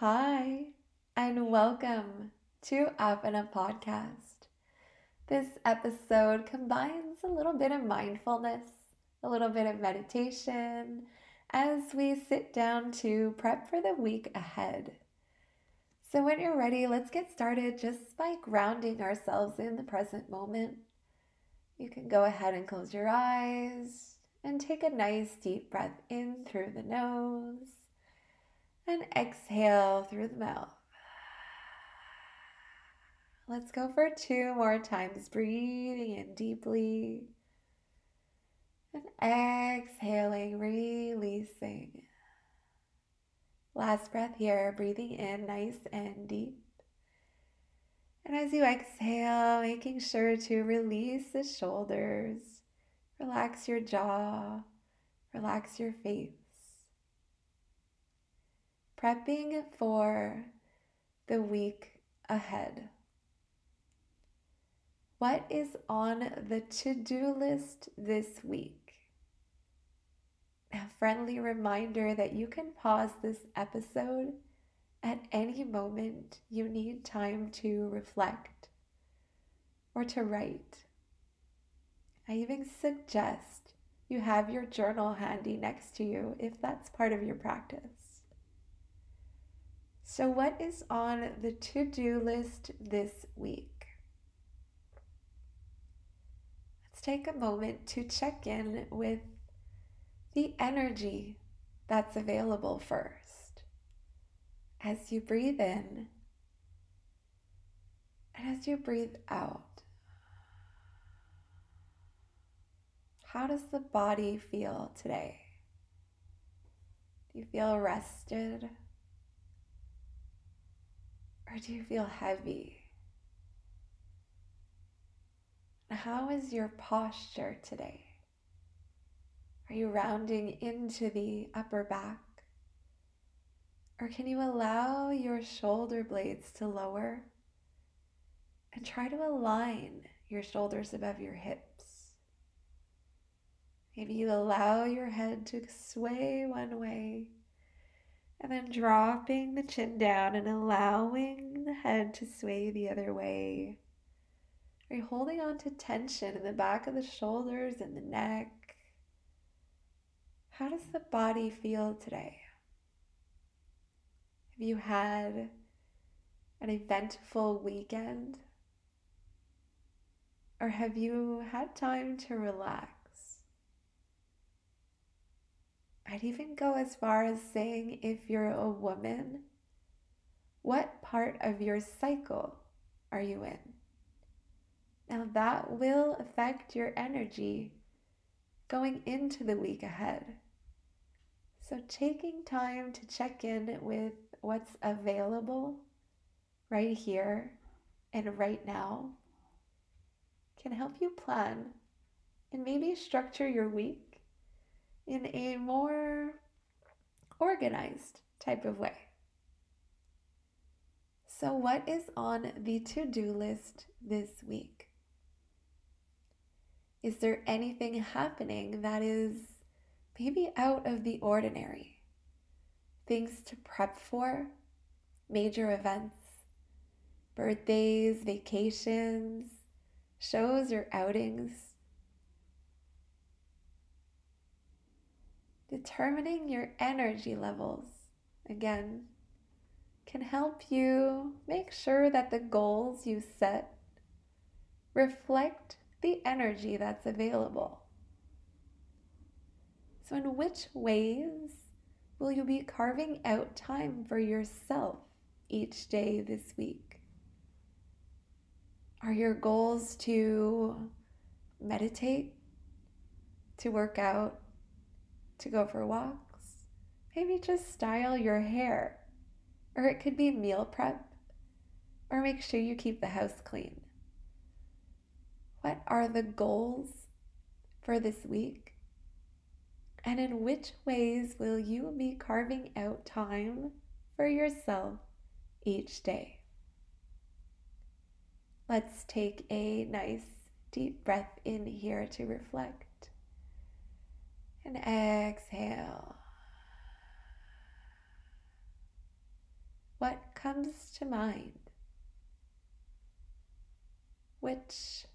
Hi, and welcome to Up and Up Podcast. This episode combines a little bit of mindfulness, a little bit of meditation as we sit down to prep for the week ahead. So, when you're ready, let's get started just by grounding ourselves in the present moment. You can go ahead and close your eyes and take a nice deep breath in through the nose and exhale through the mouth. Let's go for two more times, breathing in deeply and exhaling, releasing. Last breath here, breathing in nice and deep. And as you exhale, making sure to release the shoulders, relax your jaw, relax your face. Prepping for the week ahead. What is on the to do list this week? a friendly reminder that you can pause this episode at any moment you need time to reflect or to write. I even suggest you have your journal handy next to you if that's part of your practice. So, what is on the to do list this week? Let's take a moment to check in with the energy that's available first. As you breathe in and as you breathe out, how does the body feel today? Do you feel rested? Or do you feel heavy? How is your posture today? Are you rounding into the upper back? Or can you allow your shoulder blades to lower and try to align your shoulders above your hips? Maybe you allow your head to sway one way and then dropping the chin down and allowing the head to sway the other way. Are you holding on to tension in the back of the shoulders and the neck? How does the body feel today? Have you had an eventful weekend? Or have you had time to relax? I'd even go as far as saying if you're a woman, what part of your cycle are you in? Now, that will affect your energy going into the week ahead. So, taking time to check in with what's available right here and right now can help you plan and maybe structure your week in a more organized type of way. So, what is on the to do list this week? Is there anything happening that is maybe out of the ordinary. Things to prep for, major events, birthdays, vacations, shows, or outings. Determining your energy levels, again, can help you make sure that the goals you set reflect the energy that's available. So, in which ways will you be carving out time for yourself each day this week? Are your goals to meditate, to work out, to go for walks? Maybe just style your hair, or it could be meal prep, or make sure you keep the house clean. What are the goals for this week? And in which ways will you be carving out time for yourself each day? Let's take a nice deep breath in here to reflect. And exhale. what comes to mind? Which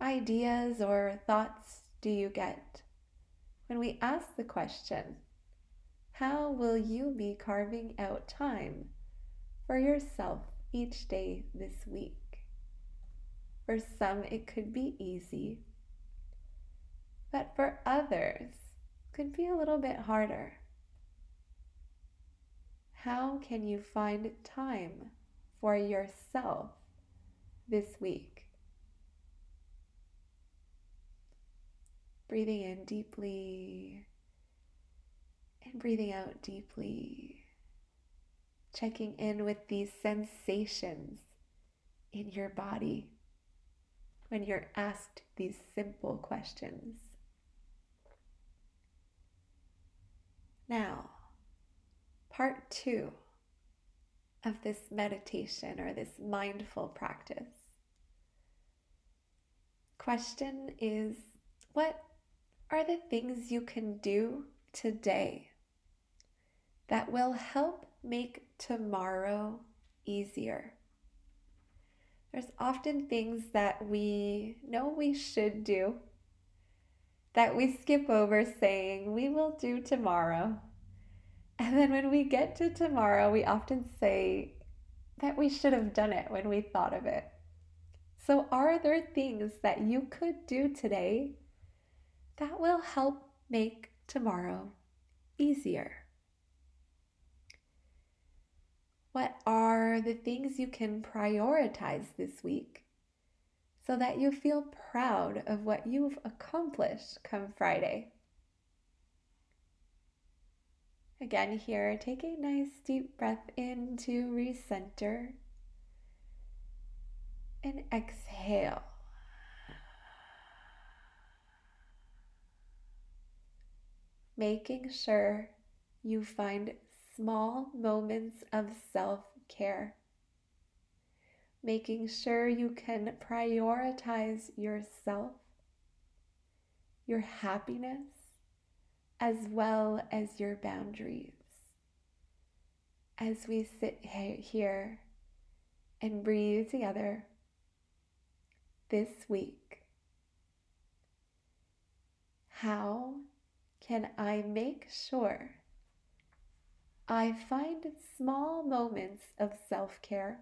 ideas or thoughts do you get when we ask the question, How will you be carving out time for yourself each day this week? For some, it could be easy, but for others, could be a little bit harder. How can you find time for yourself this week? Breathing in deeply and breathing out deeply. Checking in with these sensations in your body when you're asked these simple questions. Now, part two of this meditation or this mindful practice. Question is what are the things you can do today that will help make tomorrow easier? There's often things that we know we should do that we skip over saying we will do tomorrow. And then when we get to tomorrow, we often say that we should have done it when we thought of it. So, are there things that you could do today that will help make tomorrow easier? What are the things you can prioritize this week so that you feel proud of what you've accomplished come Friday? Again, here, take a nice deep breath in to recenter and exhale. Making sure you find small moments of self care. Making sure you can prioritize yourself, your happiness, as well as your boundaries. As we sit here and breathe together this week, how can I make sure I find small moments of self care,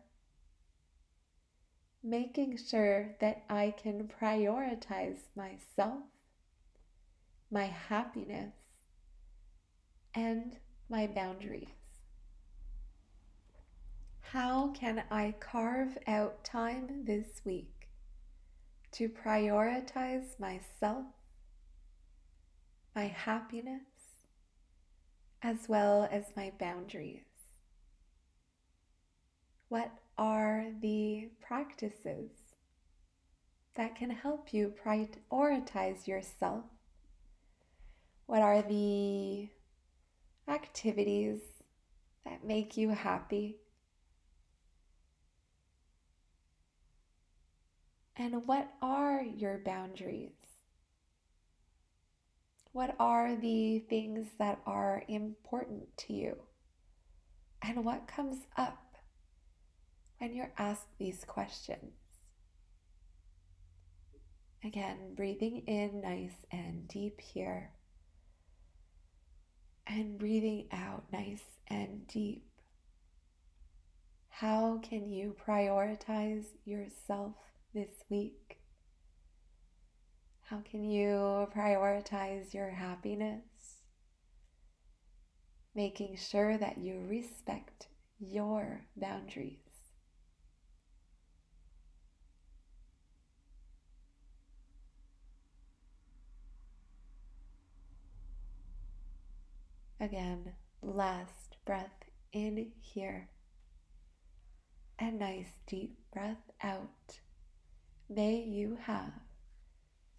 making sure that I can prioritize myself, my happiness, and my boundaries. How can I carve out time this week to prioritize myself, my happiness, as well as my boundaries. What are the practices that can help you prioritize yourself? What are the activities that make you happy? And what are your boundaries? What are the things that are important to you? And what comes up when you're asked these questions? Again, breathing in nice and deep here. And breathing out nice and deep. How can you prioritize yourself this week? How can you prioritize your happiness? Making sure that you respect your boundaries. Again, last breath in here. A nice deep breath out. May you have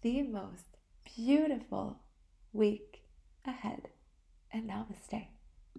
the most beautiful week ahead. And namaste.